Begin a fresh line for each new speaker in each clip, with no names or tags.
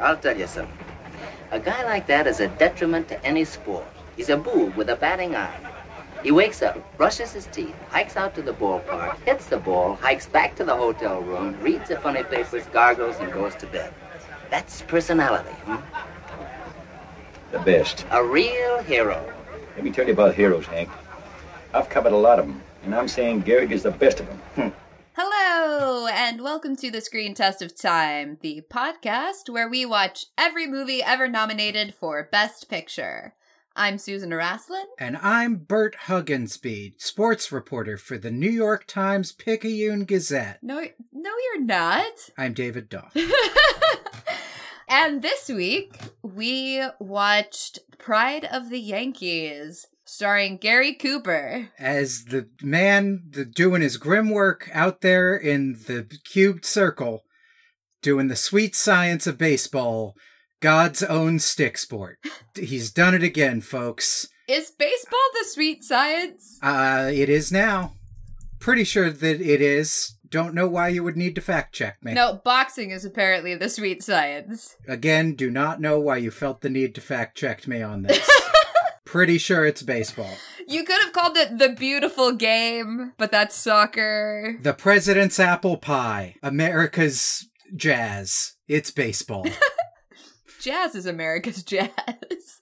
I'll tell you something. A guy like that is a detriment to any sport. He's a boob with a batting eye. He wakes up, brushes his teeth, hikes out to the ballpark, hits the ball, hikes back to the hotel room, reads the funny papers, gargles, and goes to bed. That's personality, hmm?
The best.
A real hero.
Let me tell you about heroes, Hank. I've covered a lot of them, and I'm saying Gehrig is the best of them. Hmm.
Hello, and welcome to the Screen Test of Time, the podcast where we watch every movie ever nominated for Best Picture. I'm Susan Araslin.
And I'm Bert Huggenspeed, sports reporter for the New York Times Picayune Gazette.
No, no, you're not.
I'm David Doff.
and this week we watched Pride of the Yankees, starring Gary Cooper
as the man the, doing his grim work out there in the cubed circle, doing the sweet science of baseball, God's own stick sport. He's done it again, folks.
Is baseball the sweet science?
Uh, it is now. Pretty sure that it is. Don't know why you would need to fact check me.
No, boxing is apparently the sweet science.
Again, do not know why you felt the need to fact check me on this. Pretty sure it's baseball.
You could have called it the beautiful game, but that's soccer.
The president's apple pie. America's jazz. It's baseball.
jazz is America's jazz.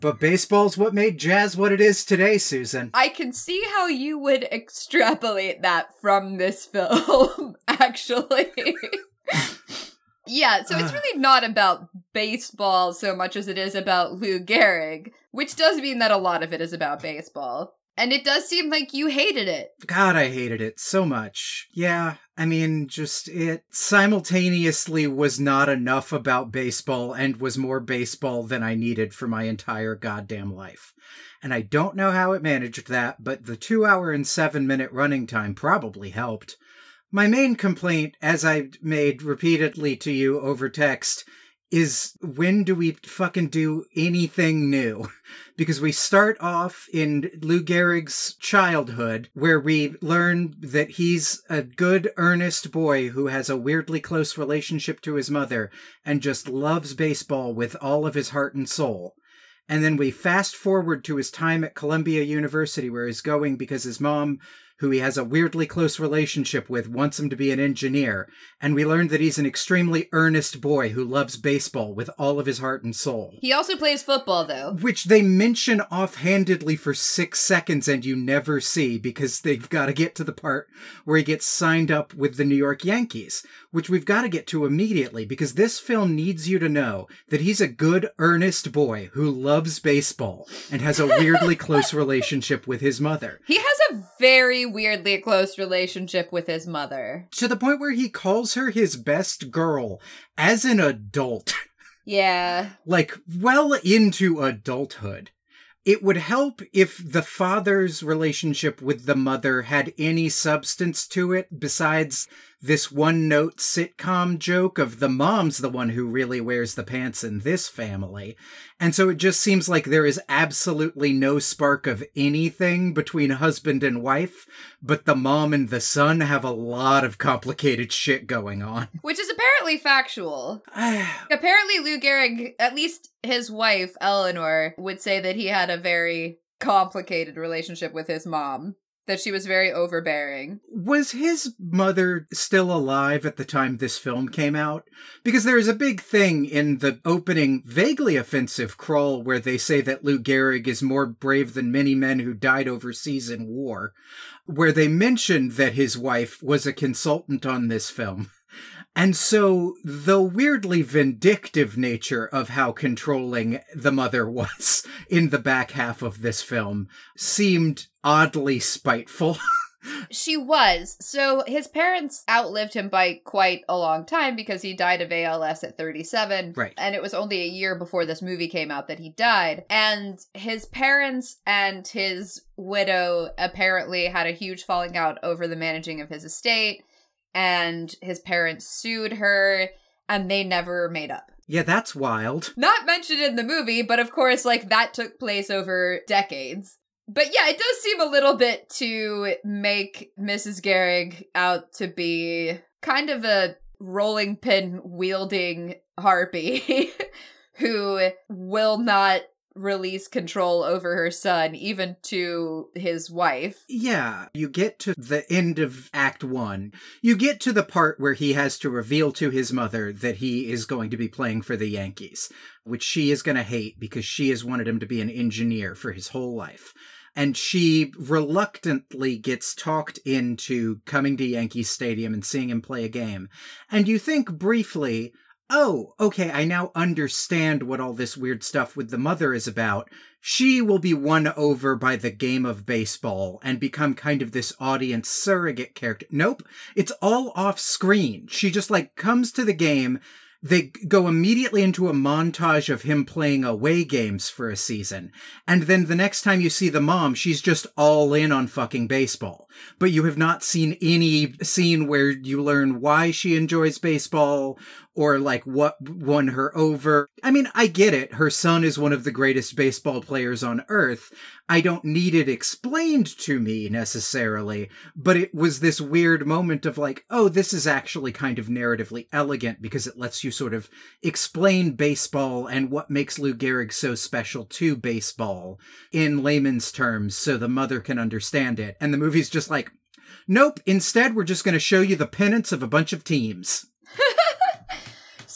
but baseball's what made jazz what it is today, Susan.
I can see how you would extrapolate that from this film, actually. Yeah, so it's really not about baseball so much as it is about Lou Gehrig, which does mean that a lot of it is about baseball. And it does seem like you hated it.
God, I hated it so much. Yeah, I mean, just it simultaneously was not enough about baseball and was more baseball than I needed for my entire goddamn life. And I don't know how it managed that, but the two hour and seven minute running time probably helped. My main complaint, as I've made repeatedly to you over text, is when do we fucking do anything new? because we start off in Lou Gehrig's childhood, where we learn that he's a good, earnest boy who has a weirdly close relationship to his mother and just loves baseball with all of his heart and soul. And then we fast forward to his time at Columbia University, where he's going because his mom who he has a weirdly close relationship with, wants him to be an engineer, and we learn that he's an extremely earnest boy who loves baseball with all of his heart and soul.
He also plays football, though.
Which they mention offhandedly for six seconds and you never see because they've got to get to the part where he gets signed up with the New York Yankees, which we've got to get to immediately because this film needs you to know that he's a good, earnest boy who loves baseball and has a weirdly close relationship with his mother.
He has a very weirdly close relationship with his mother.
To the point where he calls her his best girl as an adult.
Yeah.
like well into adulthood. It would help if the father's relationship with the mother had any substance to it besides this one note sitcom joke of the mom's the one who really wears the pants in this family. And so it just seems like there is absolutely no spark of anything between husband and wife, but the mom and the son have a lot of complicated shit going on.
Which is apparently factual. apparently, Lou Gehrig, at least his wife, Eleanor, would say that he had a very complicated relationship with his mom that she was very overbearing.
Was his mother still alive at the time this film came out? Because there is a big thing in the opening, vaguely offensive crawl where they say that Lou Gehrig is more brave than many men who died overseas in war, where they mention that his wife was a consultant on this film. And so the weirdly vindictive nature of how controlling the mother was in the back half of this film seemed oddly spiteful.
she was. So his parents outlived him by quite a long time because he died of ALS at 37.
Right.
And it was only a year before this movie came out that he died. And his parents and his widow apparently had a huge falling out over the managing of his estate and his parents sued her and they never made up.
Yeah, that's wild.
Not mentioned in the movie, but of course, like that took place over decades. But yeah, it does seem a little bit to make Mrs. Gehrig out to be kind of a rolling pin wielding harpy who will not release control over her son, even to his wife.
Yeah, you get to the end of Act One. You get to the part where he has to reveal to his mother that he is going to be playing for the Yankees, which she is going to hate because she has wanted him to be an engineer for his whole life. And she reluctantly gets talked into coming to Yankee Stadium and seeing him play a game. And you think briefly, oh, okay, I now understand what all this weird stuff with the mother is about. She will be won over by the game of baseball and become kind of this audience surrogate character. Nope, it's all off screen. She just like comes to the game. They go immediately into a montage of him playing away games for a season. And then the next time you see the mom, she's just all in on fucking baseball. But you have not seen any scene where you learn why she enjoys baseball or like what won her over. I mean, I get it. Her son is one of the greatest baseball players on earth. I don't need it explained to me necessarily, but it was this weird moment of like, oh, this is actually kind of narratively elegant because it lets you sort of explain baseball and what makes Lou Gehrig so special to baseball in layman's terms so the mother can understand it. And the movie's just like, nope, instead we're just going to show you the pennants of a bunch of teams.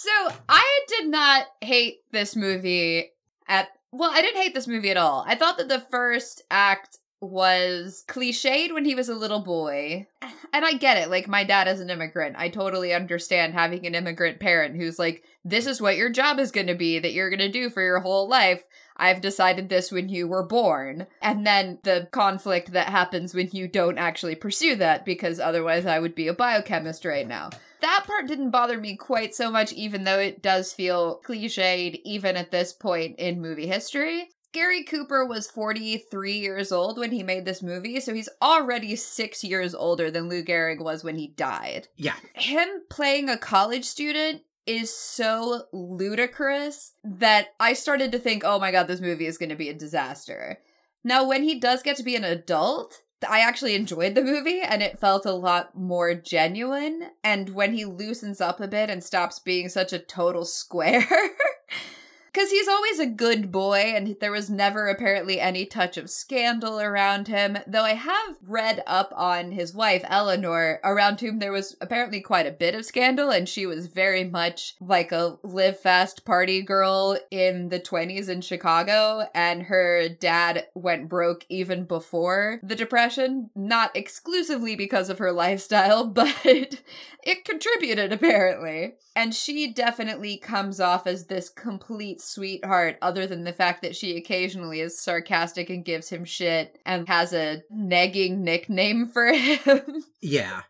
So I did not hate this movie at well, I didn't hate this movie at all. I thought that the first act was cliched when he was a little boy. And I get it. Like, my dad is an immigrant. I totally understand having an immigrant parent who's like, this is what your job is going to be that you're going to do for your whole life. I've decided this when you were born. And then the conflict that happens when you don't actually pursue that, because otherwise I would be a biochemist right now that part didn't bother me quite so much, even though it does feel cliched even at this point in movie history. Gary Cooper was 43 years old when he made this movie, so he's already six years older than Lou Gehrig was when he died.
Yeah.
Him playing a college student is so ludicrous that I started to think, oh my god, this movie is going to be a disaster. Now, when he does get to be an adult, I actually enjoyed the movie and it felt a lot more genuine. And when he loosens up a bit and stops being such a total square, Because he's always a good boy, and there was never apparently any touch of scandal around him. Though I have read up on his wife, Eleanor, around whom there was apparently quite a bit of scandal, and she was very much like a live fast party girl in the 20s in Chicago, and her dad went broke even before the Depression. Not exclusively because of her lifestyle, but it contributed apparently. And she definitely comes off as this complete sweetheart, other than the fact that she occasionally is sarcastic and gives him shit and has a negging nickname for him.
Yeah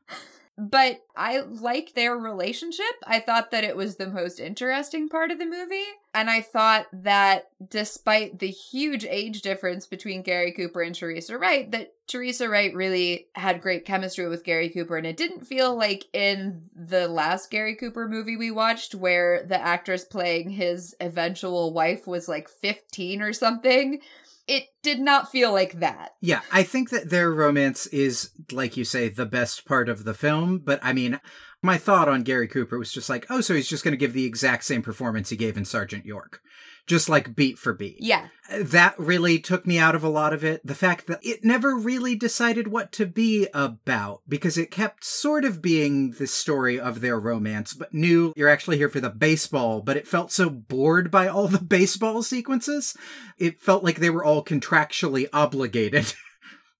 but I liked their relationship. I thought that it was the most interesting part of the movie. And I thought that despite the huge age difference between Gary Cooper and Teresa Wright, that Teresa Wright really had great chemistry with Gary Cooper. And it didn't feel like in the last Gary Cooper movie we watched, where the actress playing his eventual wife was like 15 or something it did not feel like that.
Yeah, I think that their romance is, like you say, the best part of the film. But I mean, my thought on Gary Cooper was just like, oh, so he's just going to give the exact same performance he gave in Sergeant York just like beat for beat.
Yeah.
That really took me out of a lot of it. The fact that it never really decided what to be about because it kept sort of being the story of their romance, but knew you're actually here for the baseball, but it felt so bored by all the baseball sequences. It felt like they were all contractually obligated.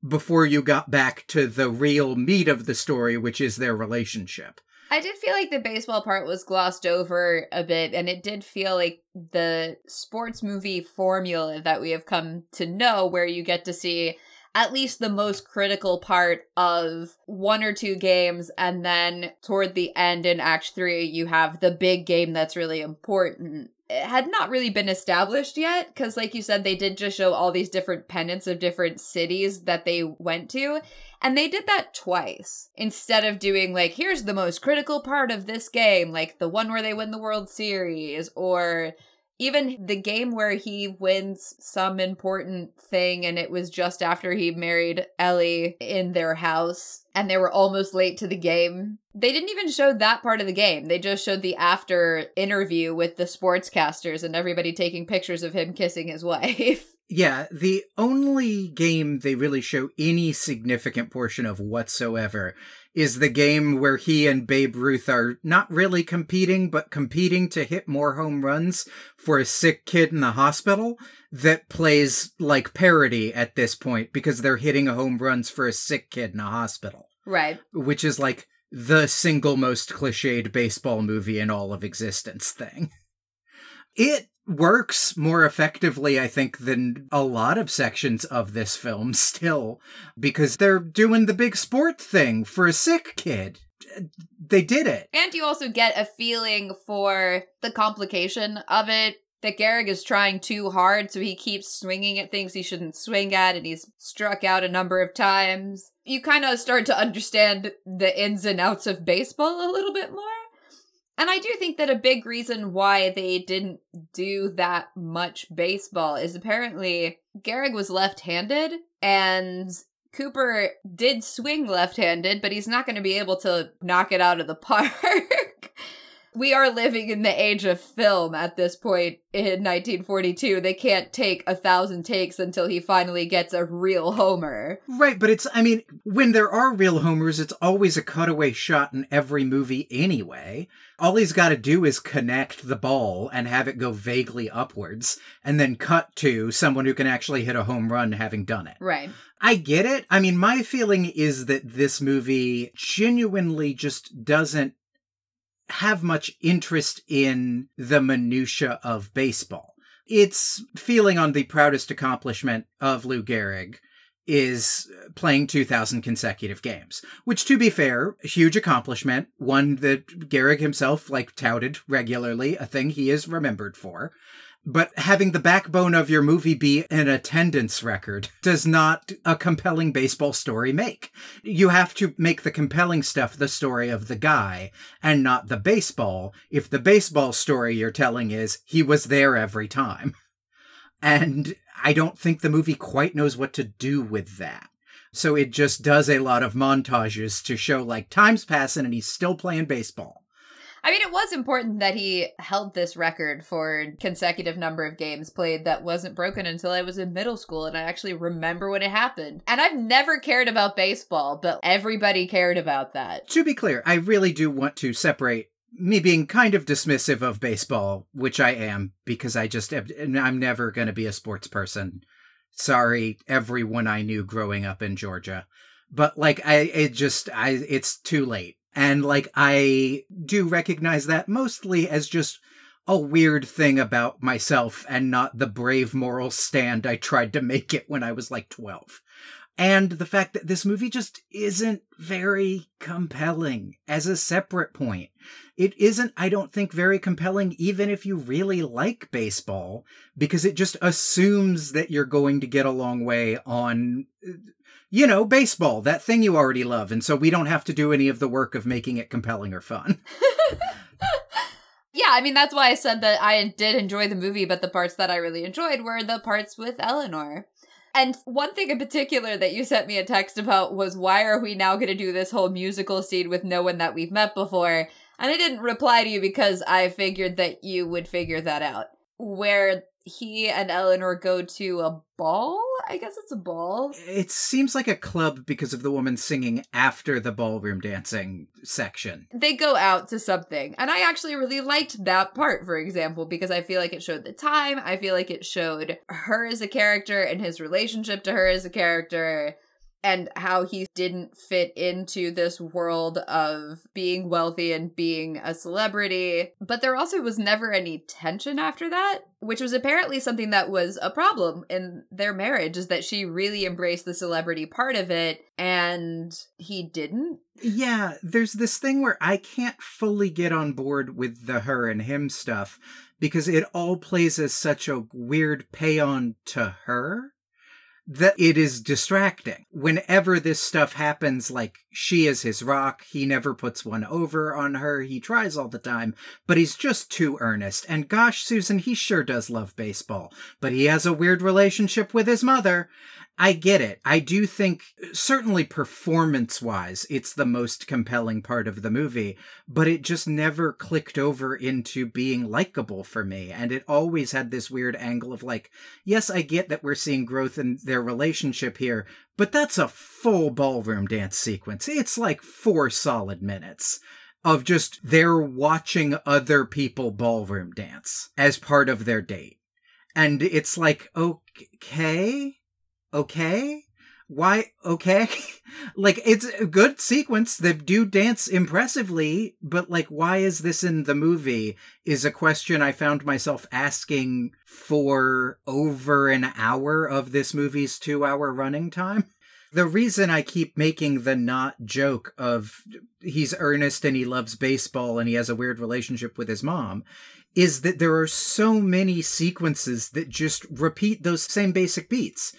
before you got back to the real meat of the story, which is their relationship.
I did feel like the baseball part was glossed over a bit, and it did feel like the sports movie formula that we have come to know, where you get to see at least the most critical part of one or two games, and then toward the end in Act 3, you have the big game that's really important. Had not really been established yet, because, like you said, they did just show all these different pennants of different cities that they went to. And they did that twice instead of doing like, here's the most critical part of this game, like the one where they win the World Series, or even the game where he wins some important thing and it was just after he married Ellie in their house and they were almost late to the game. They didn't even show that part of the game. They just showed the after interview with the sportscasters and everybody taking pictures of him kissing his wife.
Yeah, the only game they really show any significant portion of whatsoever is the game where he and Babe Ruth are not really competing, but competing to hit more home runs for a sick kid in the hospital that plays like parody at this point because they're hitting home runs for a sick kid in a hospital,
right.
which is like the single most cliched baseball movie in all of existence thing. It works more effectively, I think, than a lot of sections of this film still, because they're doing the big sport thing for a sick kid. They did it.
And you also get a feeling for the complication of it. That Gehrig is trying too hard, so he keeps swinging at things he shouldn't swing at, and he's struck out a number of times. You kind of start to understand the ins and outs of baseball a little bit more. And I do think that a big reason why they didn't do that much baseball is apparently Gehrig was left handed and Cooper did swing left handed, but he's not going to be able to knock it out of the park. We are living in the age of film at this point in 1942. They can't take a thousand takes until he finally gets a real homer.
Right, but it's, I mean, when there are real homers, it's always a cutaway shot in every movie anyway. All he's got to do is connect the ball and have it go vaguely upwards, and then cut to someone who can actually hit a home run having done it.
Right.
I get it. I mean, my feeling is that this movie genuinely just doesn't have much interest in the minutia of baseball. Its feeling on the proudest accomplishment of Lou Gehrig is playing 2000 consecutive games, which to be fair, a huge accomplishment, one that Gehrig himself like touted regularly, a thing he is remembered for. But having the backbone of your movie be an attendance record does not a compelling baseball story make. You have to make the compelling stuff the story of the guy and not the baseball if the baseball story you're telling is he was there every time. And I don't think the movie quite knows what to do with that. So it just does a lot of montages to show like time's passing and he's still playing baseball.
I mean, it was important that he held this record for consecutive number of games played that wasn't broken until I was in middle school, and I actually remember when it happened. And I've never cared about baseball, but everybody cared about that.
To be clear, I really do want to separate me being kind of dismissive of baseball, which I am because I just I'm never going to be a sports person. Sorry, everyone I knew growing up in Georgia. But like I it just I it's too late. And like I do recognize that mostly as just a weird thing about myself and not the brave moral stand I tried to make it when I was like 12. And the fact that this movie just isn't very compelling as a separate point. It isn't, I don't think, very compelling even if you really like baseball, because it just assumes that you're going to get a long way on uh, you know, baseball, that thing you already love. And so we don't have to do any of the work of making it compelling or fun.
yeah, I mean, that's why I said that I did enjoy the movie, but the parts that I really enjoyed were the parts with Eleanor. And one thing in particular that you sent me a text about was why are we now going to do this whole musical scene with no one that we've met before? And I didn't reply to you because I figured that you would figure that out. Where he and Eleanor go to a ball. I guess it's a ball.
It seems like a club because of the woman singing after the ballroom dancing section.
They go out to something. And I actually really liked that part, for example, because I feel like it showed the time. I feel like it showed her as a character and his relationship to her as a character and how he didn't fit into this world of being wealthy and being a celebrity. But there also was never any tension after that, which was apparently something that was a problem in their marriage is that she really embraced the celebrity part of it and he didn't.
Yeah, there's this thing where I can't fully get on board with the her and him stuff because it all plays as such a weird pay on to her that it is distracting. Whenever this stuff happens, like she is his rock. He never puts one over on her. He tries all the time, but he's just too earnest. And gosh, Susan, he sure does love baseball, but he has a weird relationship with his mother. I get it. I do think, certainly performance wise, it's the most compelling part of the movie, but it just never clicked over into being likable for me. And it always had this weird angle of like, yes, I get that we're seeing growth in their relationship here, but that's a full ballroom dance sequence. It's like four solid minutes of just they're watching other people ballroom dance as part of their date. And it's like, okay okay? Why okay? Like it's a good sequence. They do dance impressively but like why is this in the movie is a question i found myself asking for over an hour of this movie's two hour running time. The reason I keep making the not joke of he's earnest and he loves baseball and he has a weird relationship with his mom is that there are so many sequences that just repeat those same basic beats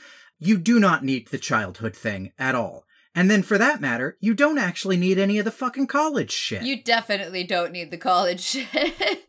you do not need the childhood thing at all. And then for that matter, you don't actually need any of the fucking college shit.
You definitely don't need the college shit.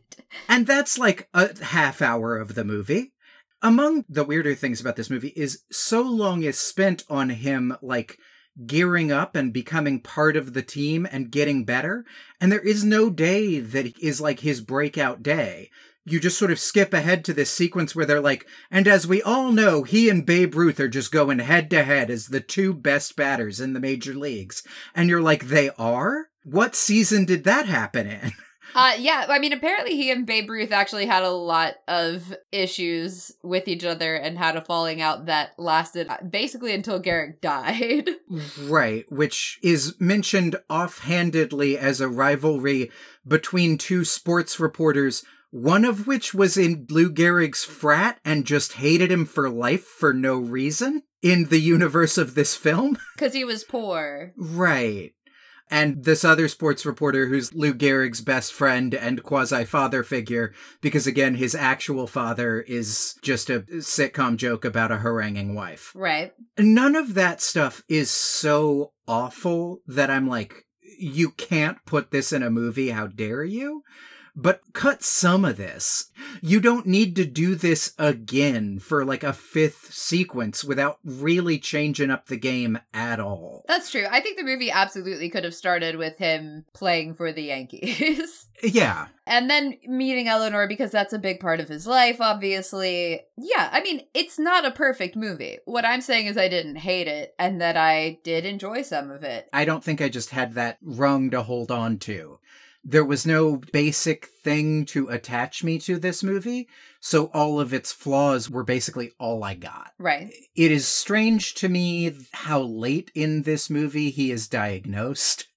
and that's like a half hour of the movie. Among the weirder things about this movie is so long is spent on him like gearing up and becoming part of the team and getting better. And there is no day that is like his breakout day you just sort of skip ahead to this sequence where they're like, and as we all know, he and Babe Ruth are just going head to head as the two best batters in the major leagues. And you're like, they are? What season did that happen in?
Uh, yeah, I mean, apparently he and Babe Ruth actually had a lot of issues with each other and had a falling out that lasted uh, basically until Gehrig died.
right, which is mentioned offhandedly as a rivalry between two sports reporters one of which was in Lou Gehrig's frat and just hated him for life for no reason in the universe of this film.
Because he was poor.
Right. And this other sports reporter who's Lou Gehrig's best friend and quasi father figure, because again, his actual father is just a sitcom joke about a haranguing wife.
Right.
None of that stuff is so awful that I'm like, you can't put this in a movie. How dare you? But cut some of this. You don't need to do this again for like a fifth sequence without really changing up the game at all.
That's true. I think the movie absolutely could have started with him playing for the Yankees.
yeah.
And then meeting Eleanor because that's a big part of his life, obviously. Yeah, I mean, it's not a perfect movie. What I'm saying is I didn't hate it and that I did enjoy some of it.
I don't think I just had that rung to hold on to there was no basic thing to attach me to this movie, so all of its flaws were basically all I got.
Right.
It is strange to me how late in this movie he is diagnosed.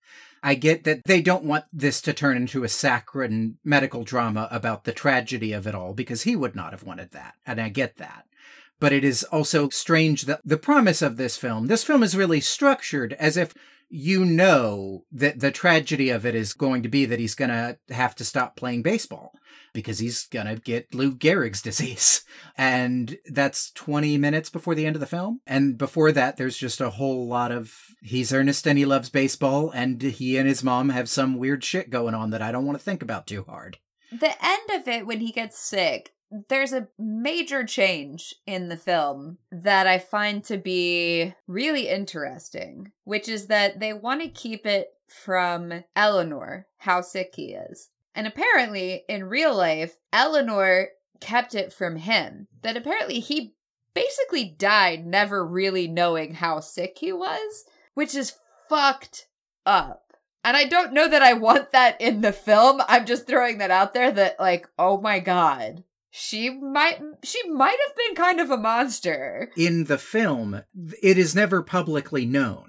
I get that they don't want this to turn into a saccharine medical drama about the tragedy of it all because he would not have wanted that, and I get that. But it is also strange that the promise of this film, this film is really structured as if you know that the tragedy of it is going to be that he's going to have to stop playing baseball because he's going to get Lou Gehrig's disease. And that's 20 minutes before the end of the film. And before that, there's just a whole lot of he's earnest and he loves baseball, and he and his mom have some weird shit going on that I don't want to think about too hard.
The end of it, when he gets sick, there's a major change in the film that I find to be really interesting, which is that they want to keep it from Eleanor, how sick he is. And apparently, in real life, Eleanor kept it from him. That apparently he basically died never really knowing how sick he was, which is fucked up. And I don't know that I want that in the film. I'm just throwing that out there that, like, oh my god she might she might have been kind of a monster.
In the film, it is never publicly known.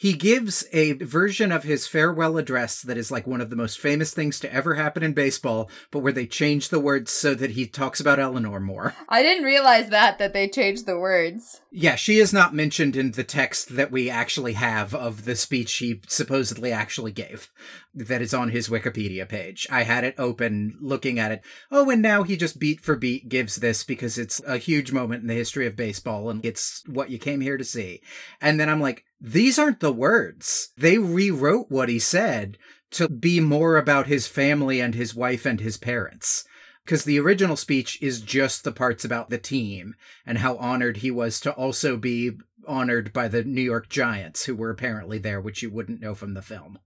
He gives a version of his farewell address that is like one of the most famous things to ever happen in baseball, but where they change the words so that he talks about Eleanor more.
I didn't realize that, that they changed the words.
Yeah, she is not mentioned in the text that we actually have of the speech he supposedly actually gave that is on his Wikipedia page. I had it open looking at it. Oh, and now he just beat for beat gives this because it's a huge moment in the history of baseball and it's what you came here to see. And then I'm like, these aren't the words. They rewrote what he said to be more about his family and his wife and his parents. Because the original speech is just the parts about the team and how honored he was to also be honored by the New York Giants, who were apparently there, which you wouldn't know from the film.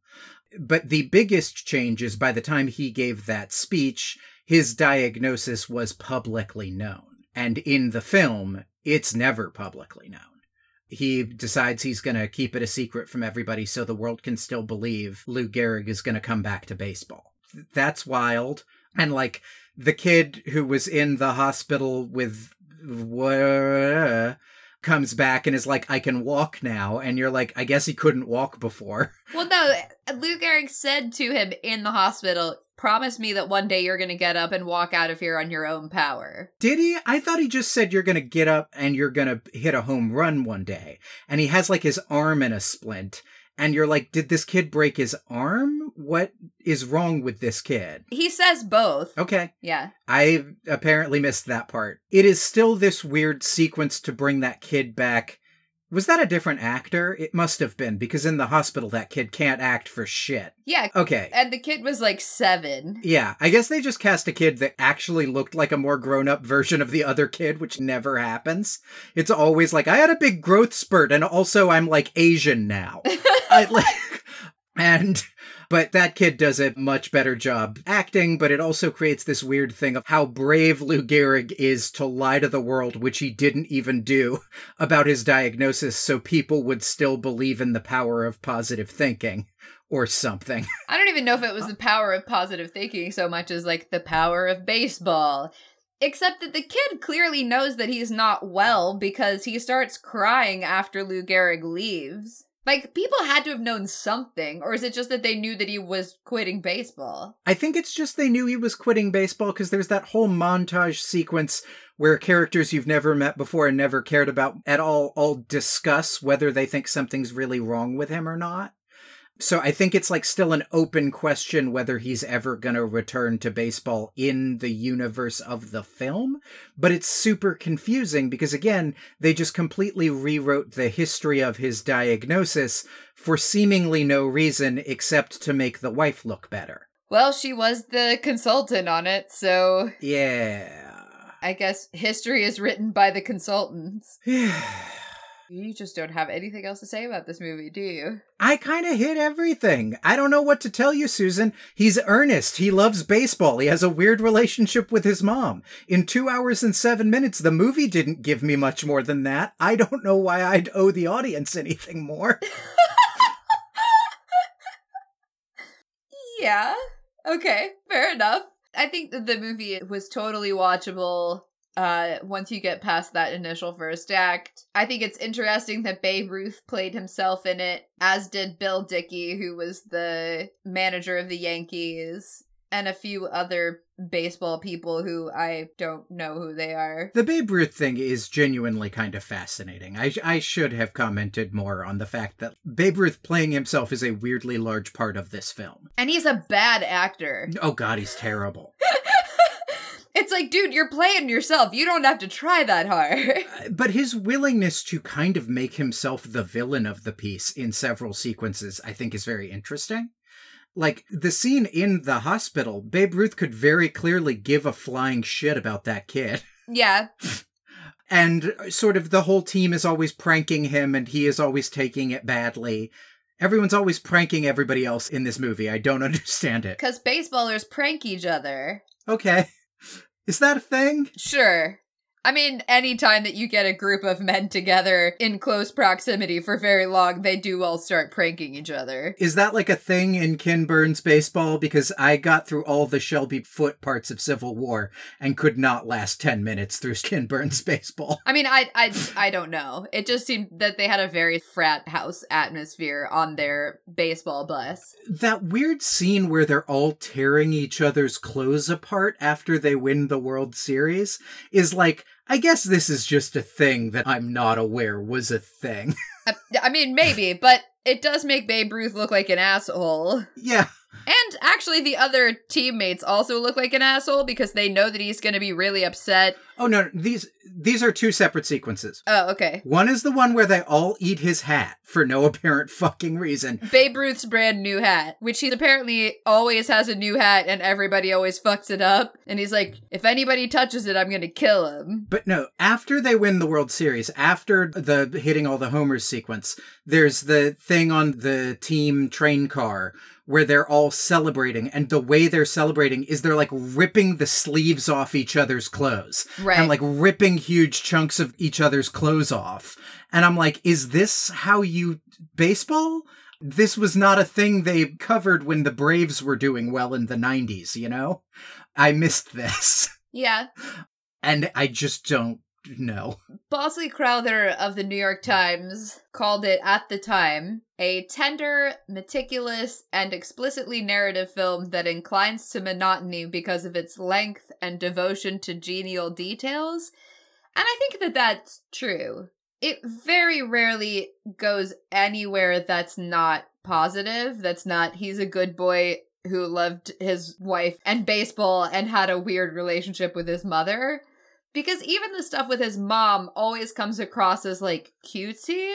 But the biggest change is by the time he gave that speech, his diagnosis was publicly known. And in the film, it's never publicly known. He decides he's going to keep it a secret from everybody so the world can still believe Lou Gehrig is going to come back to baseball. That's wild. And like the kid who was in the hospital with comes back and is like, I can walk now. And you're like, I guess he couldn't walk before.
Well, no, Lou Gehrig said to him in the hospital, promise me that one day you're going to get up and walk out of here on your own power.
Did he? I thought he just said you're going to get up and you're going to hit a home run one day. And he has like his arm in a splint and you're like, did this kid break his arm? What is wrong with this kid?
He says both.
Okay.
Yeah.
I apparently missed that part. It is still this weird sequence to bring that kid back was that a different actor? It must have been because in the hospital that kid can't act for shit.
Yeah.
Okay.
And the kid was like seven.
Yeah, I guess they just cast a kid that actually looked like a more grown up version of the other kid, which never happens. It's always like, I had a big growth spurt and also I'm like Asian now. I like. And but that kid does a much better job acting, but it also creates this weird thing of how brave Lou Gehrig is to lie to the world, which he didn't even do, about his diagnosis so people would still believe in the power of positive thinking or something.
I don't even know if it was the power of positive thinking so much as like the power of baseball. Except that the kid clearly knows that he's not well because he starts crying after Lou Gehrig leaves. Like, people had to have known something, or is it just that they knew that he was quitting baseball?
I think it's just they knew he was quitting baseball because there's that whole montage sequence where characters you've never met before and never cared about at all all discuss whether they think something's really wrong with him or not. So I think it's like still an open question whether he's ever going to return to baseball in the universe of the film, but it's super confusing because again, they just completely rewrote the history of his diagnosis for seemingly no reason except to make the wife look better.
Well, she was the consultant on it, so
Yeah.
I guess history is written by the consultants. You just don't have anything else to say about this movie, do you?
I kind of hit everything. I don't know what to tell you, Susan. He's earnest. He loves baseball. He has a weird relationship with his mom. In two hours and seven minutes, the movie didn't give me much more than that. I don't know why I'd owe the audience anything more.
yeah. Okay, fair enough. I think that the movie was totally watchable uh once you get past that initial first act. I think it's interesting that Babe Ruth played himself in it, as did Bill Dickey, who was the manager of the Yankees, and a few other baseball people who I don't know who they are.
The Babe Ruth thing is genuinely kind of fascinating. I, I should have commented more on the fact that Babe Ruth playing himself is a weirdly large part of this film.
And he's a bad actor.
Oh god, he's terrible.
It's like, dude, you're playing yourself. You don't have to try that hard.
Uh, but his willingness to kind of make himself the villain of the piece in several sequences, I think, is very interesting. Like the scene in the hospital, Babe Ruth could very clearly give a flying shit about that kid.
Yeah.
and sort of the whole team is always pranking him and he is always taking it badly. Everyone's always pranking everybody else in this movie. I don't understand it.
Because baseballers prank each other.
Okay. Is that a thing?
Sure. I mean, anytime that you get a group of men together in close proximity for very long, they do all start pranking each other.
Is that like a thing in Ken Burns baseball? Because I got through all the Shelby Foote parts of Civil War and could not last 10 minutes through Ken Burns baseball.
I mean, I, I, I don't know. It just seemed that they had a very frat house atmosphere on their baseball bus.
That weird scene where they're all tearing each other's clothes apart after they win the World Series is like, I guess this is just a thing that I'm not aware was a thing.
I, I mean, maybe, but it does make Babe Ruth look like an asshole.
Yeah.
And actually, the other teammates also look like an asshole because they know that he's going to be really upset
Oh no, these these are two separate sequences.
Oh, okay.
One is the one where they all eat his hat for no apparent fucking reason.
Babe Ruth's brand new hat, which he apparently always has a new hat and everybody always fucks it up. And he's like, if anybody touches it, I'm gonna kill him.
But no, after they win the World Series, after the hitting all the homers sequence, there's the thing on the team train car where they're all celebrating and the way they're celebrating is they're like ripping the sleeves off each other's clothes
Right.
and like ripping huge chunks of each other's clothes off. And i'm like is this how you baseball? This was not a thing they covered when the braves were doing well in the 90s you know? I missed this.
Yeah.
and i just don't know.
Bosley Crowther of the New York Times called it at the time a tender, meticulous, and explicitly narrative film that inclines to monotony because of its length and devotion to genial details. And I think that that's true. It very rarely goes anywhere that's not positive, that's not he's a good boy who loved his wife and baseball and had a weird relationship with his mother because even the stuff with his mom always comes across as like cutesy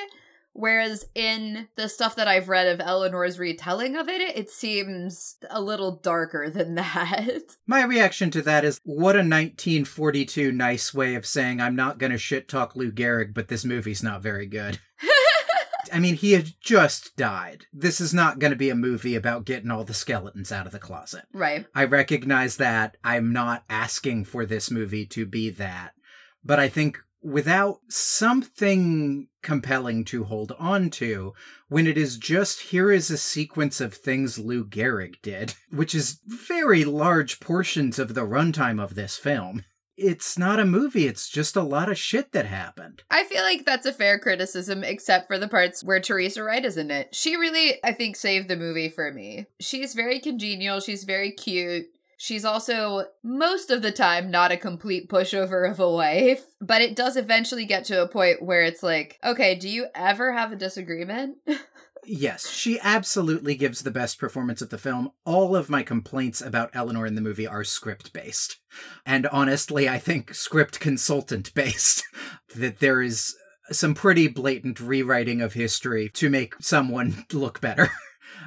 whereas in the stuff that i've read of eleanor's retelling of it it seems a little darker than that
My reaction to that is what a 1942 nice way of saying I'm not going to shit talk Lou Gehrig, but this movie's not very good. I mean, he had just died. This is not going to be a movie about getting all the skeletons out of the closet.
right
I recognize that. I'm not asking for this movie to be that. But I think without something compelling to hold on to, when it is just here is a sequence of things Lou Gehrig did, which is very large portions of the runtime of this film. It's not a movie, it's just a lot of shit that happened.
I feel like that's a fair criticism, except for the parts where Teresa Wright is in it. She really, I think, saved the movie for me. She's very congenial, she's very cute. She's also, most of the time, not a complete pushover of a wife, but it does eventually get to a point where it's like, okay, do you ever have a disagreement?
Yes, she absolutely gives the best performance of the film. All of my complaints about Eleanor in the movie are script based. And honestly, I think script consultant based. that there is some pretty blatant rewriting of history to make someone look better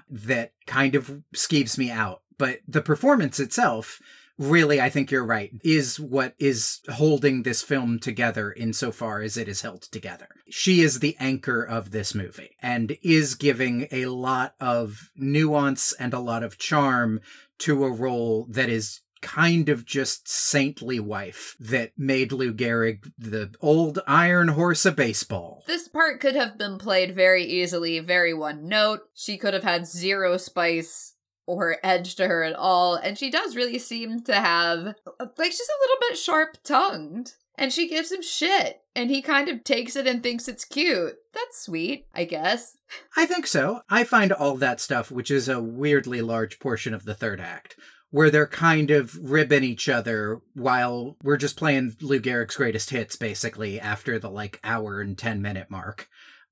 that kind of skeeves me out. But the performance itself, really, I think you're right, is what is holding this film together insofar as it is held together. She is the anchor of this movie and is giving a lot of nuance and a lot of charm to a role that is kind of just saintly wife that made Lou Gehrig the old iron horse of baseball.
This part could have been played very easily, very one note. She could have had zero spice or edge to her at all, and she does really seem to have, like, she's a little bit sharp tongued. And she gives him shit, and he kind of takes it and thinks it's cute. That's sweet, I guess.
I think so. I find all that stuff, which is a weirdly large portion of the third act, where they're kind of ribbing each other while we're just playing Lou Gehrig's greatest hits, basically, after the like hour and 10 minute mark.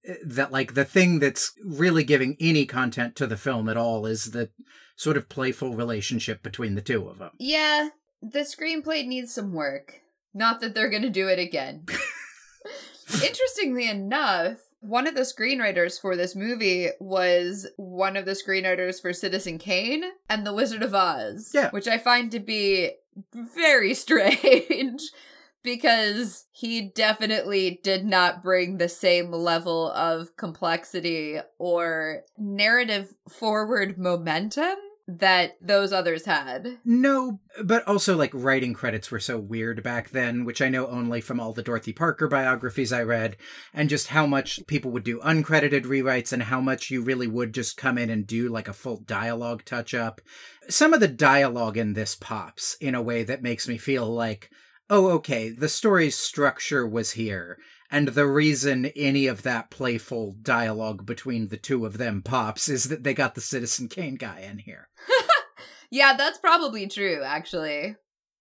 Uh, That, like, the thing that's really giving any content to the film at all is the sort of playful relationship between the two of them.
Yeah, the screenplay needs some work. Not that they're gonna do it again. Interestingly enough, one of the screenwriters for this movie was one of the screenwriters for Citizen Kane and The Wizard of Oz.
Yeah.
Which I find to be very strange because he definitely did not bring the same level of complexity or narrative forward momentum that those others had.
No, but also like writing credits were so weird back then, which I know only from all the Dorothy Parker biographies I read, and just how much people would do uncredited rewrites and how much you really would just come in and do like a full dialogue touch up. Some of the dialogue in this pops in a way that makes me feel like, oh, okay, the story's structure was here. And the reason any of that playful dialogue between the two of them pops is that they got the Citizen Kane guy in here.
Yeah, that's probably true, actually.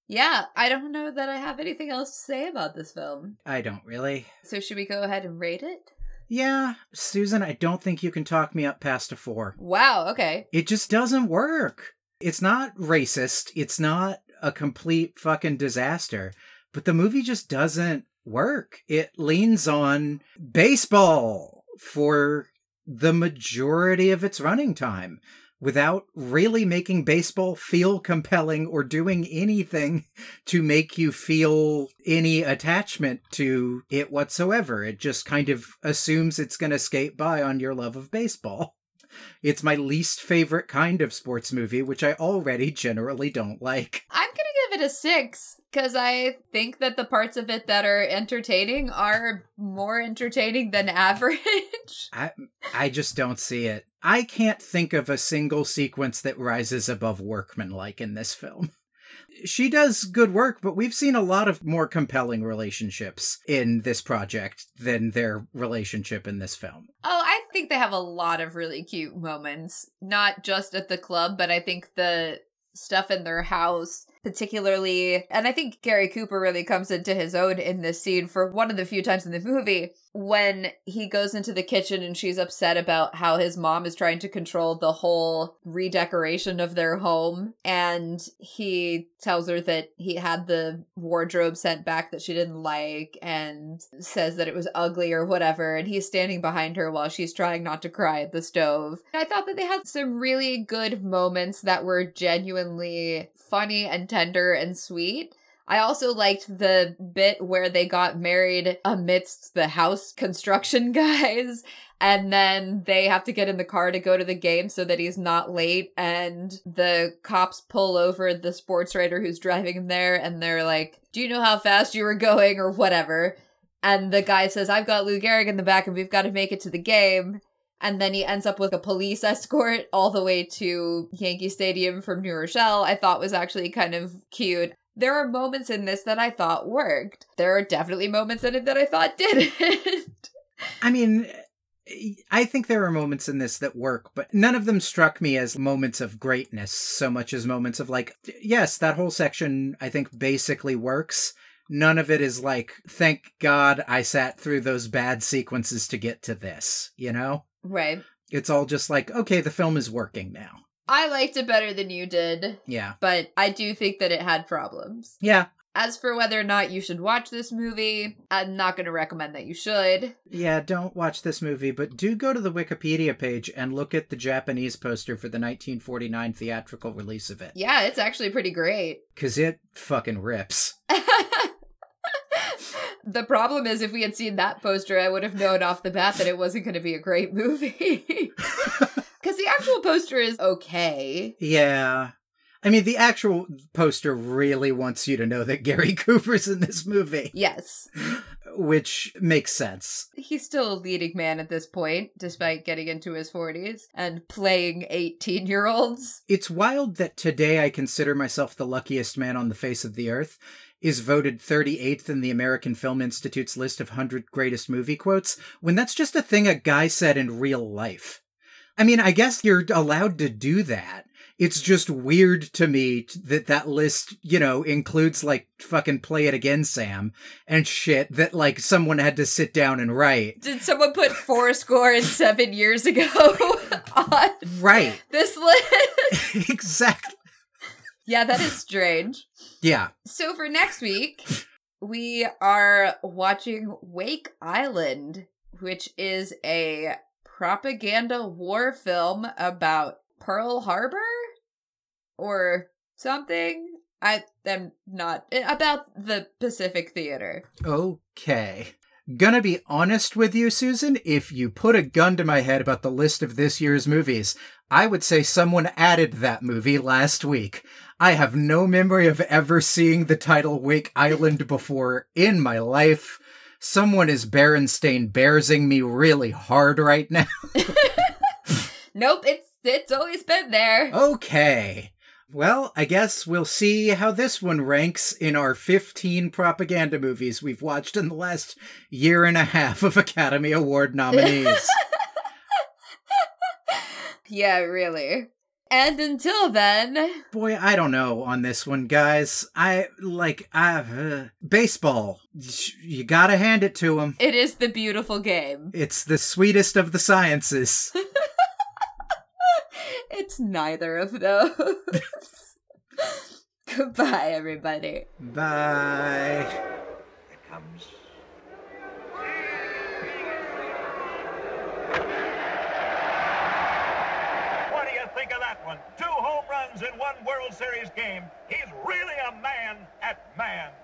Yeah, I don't know that I have anything else to say about this film.
I don't really.
So, should we go ahead and rate it?
Yeah, Susan, I don't think you can talk me up past a four.
Wow, okay.
It just doesn't work. It's not racist. It's not a complete fucking disaster. but the movie just doesn't work. It leans on baseball for the majority of its running time without really making baseball feel compelling or doing anything to make you feel any attachment to it whatsoever. It just kind of assumes it's going to skate by on your love of baseball. It's my least favorite kind of sports movie, which I already generally don't like.
I'm gonna give it a six because I think that the parts of it that are entertaining are more entertaining than average.
I I just don't see it. I can't think of a single sequence that rises above workmanlike in this film. She does good work, but we've seen a lot of more compelling relationships in this project than their relationship in this film.
Oh, I think they have a lot of really cute moments, not just at the club, but I think the stuff in their house particularly and i think gary cooper really comes into his own in this scene for one of the few times in the movie when he goes into the kitchen and she's upset about how his mom is trying to control the whole redecoration of their home and he tells her that he had the wardrobe sent back that she didn't like and says that it was ugly or whatever and he's standing behind her while she's trying not to cry at the stove. I thought that they had some really good moments that were genuinely funny and tender and sweet. I also liked the bit where they got married amidst the house construction guys and then they have to get in the car to go to the game so that he's not late and the cops pull over the sports writer who's driving him there and they're like, "Do you know how fast you were going or whatever?" And the guy says, "I've got Lou Gehrig in the back and we've got to make it to the game." And then he ends up with a police escort all the way to Yankee Stadium from New Rochelle. I thought was actually kind of cute there are moments in this that I thought worked. There are definitely moments in it that I thought didn't.
I mean, I think there are moments in this that work, but none of them struck me as moments of greatness so much as moments of like, yes, that whole section I think basically works. None of it is like, thank God I sat through those bad sequences to get to this, you know?
Right.
It's all just like, okay, the film is working now.
I liked it better than you did.
Yeah.
But I do think that it had problems.
Yeah.
As for whether or not you should watch this movie, I'm not going to recommend that you should.
Yeah, don't watch this movie, but do go to the Wikipedia page and look at the Japanese poster for the 1949 theatrical release of it.
Yeah, it's actually pretty great.
Because it fucking rips.
the problem is, if we had seen that poster, I would have known off the bat that it wasn't going to be a great movie. Because the actual poster is okay.
Yeah. I mean, the actual poster really wants you to know that Gary Cooper's in this movie.
Yes.
Which makes sense.
He's still a leading man at this point, despite getting into his 40s and playing 18 year olds.
It's wild that today I consider myself the luckiest man on the face of the earth is voted 38th in the American Film Institute's list of 100 greatest movie quotes, when that's just a thing a guy said in real life. I mean, I guess you're allowed to do that. It's just weird to me that that list, you know, includes like fucking play it again, Sam, and shit that like someone had to sit down and write.
Did someone put four score and seven years ago on
right
this list?
exactly.
Yeah, that is strange.
Yeah.
So for next week, we are watching Wake Island, which is a propaganda war film about Pearl Harbor or something. I am not about the Pacific Theater.
Okay. Gonna be honest with you, Susan. If you put a gun to my head about the list of this year's movies, I would say someone added that movie last week. I have no memory of ever seeing the title Wake Island before in my life. Someone is Berenstain Bearsing me really hard right now.
nope, it's it's always been there.
Okay. Well, I guess we'll see how this one ranks in our 15 propaganda movies we've watched in the last year and a half of Academy Award nominees.
yeah, really. And until then,
boy, I don't know on this one, guys. I like I uh, baseball. You got to hand it to him.
It is the beautiful game.
It's the sweetest of the sciences.
it's neither of those. Goodbye, everybody.
Bye.
It comes.
What do you think of that one? Two home runs in one World Series game. He's really a man at man.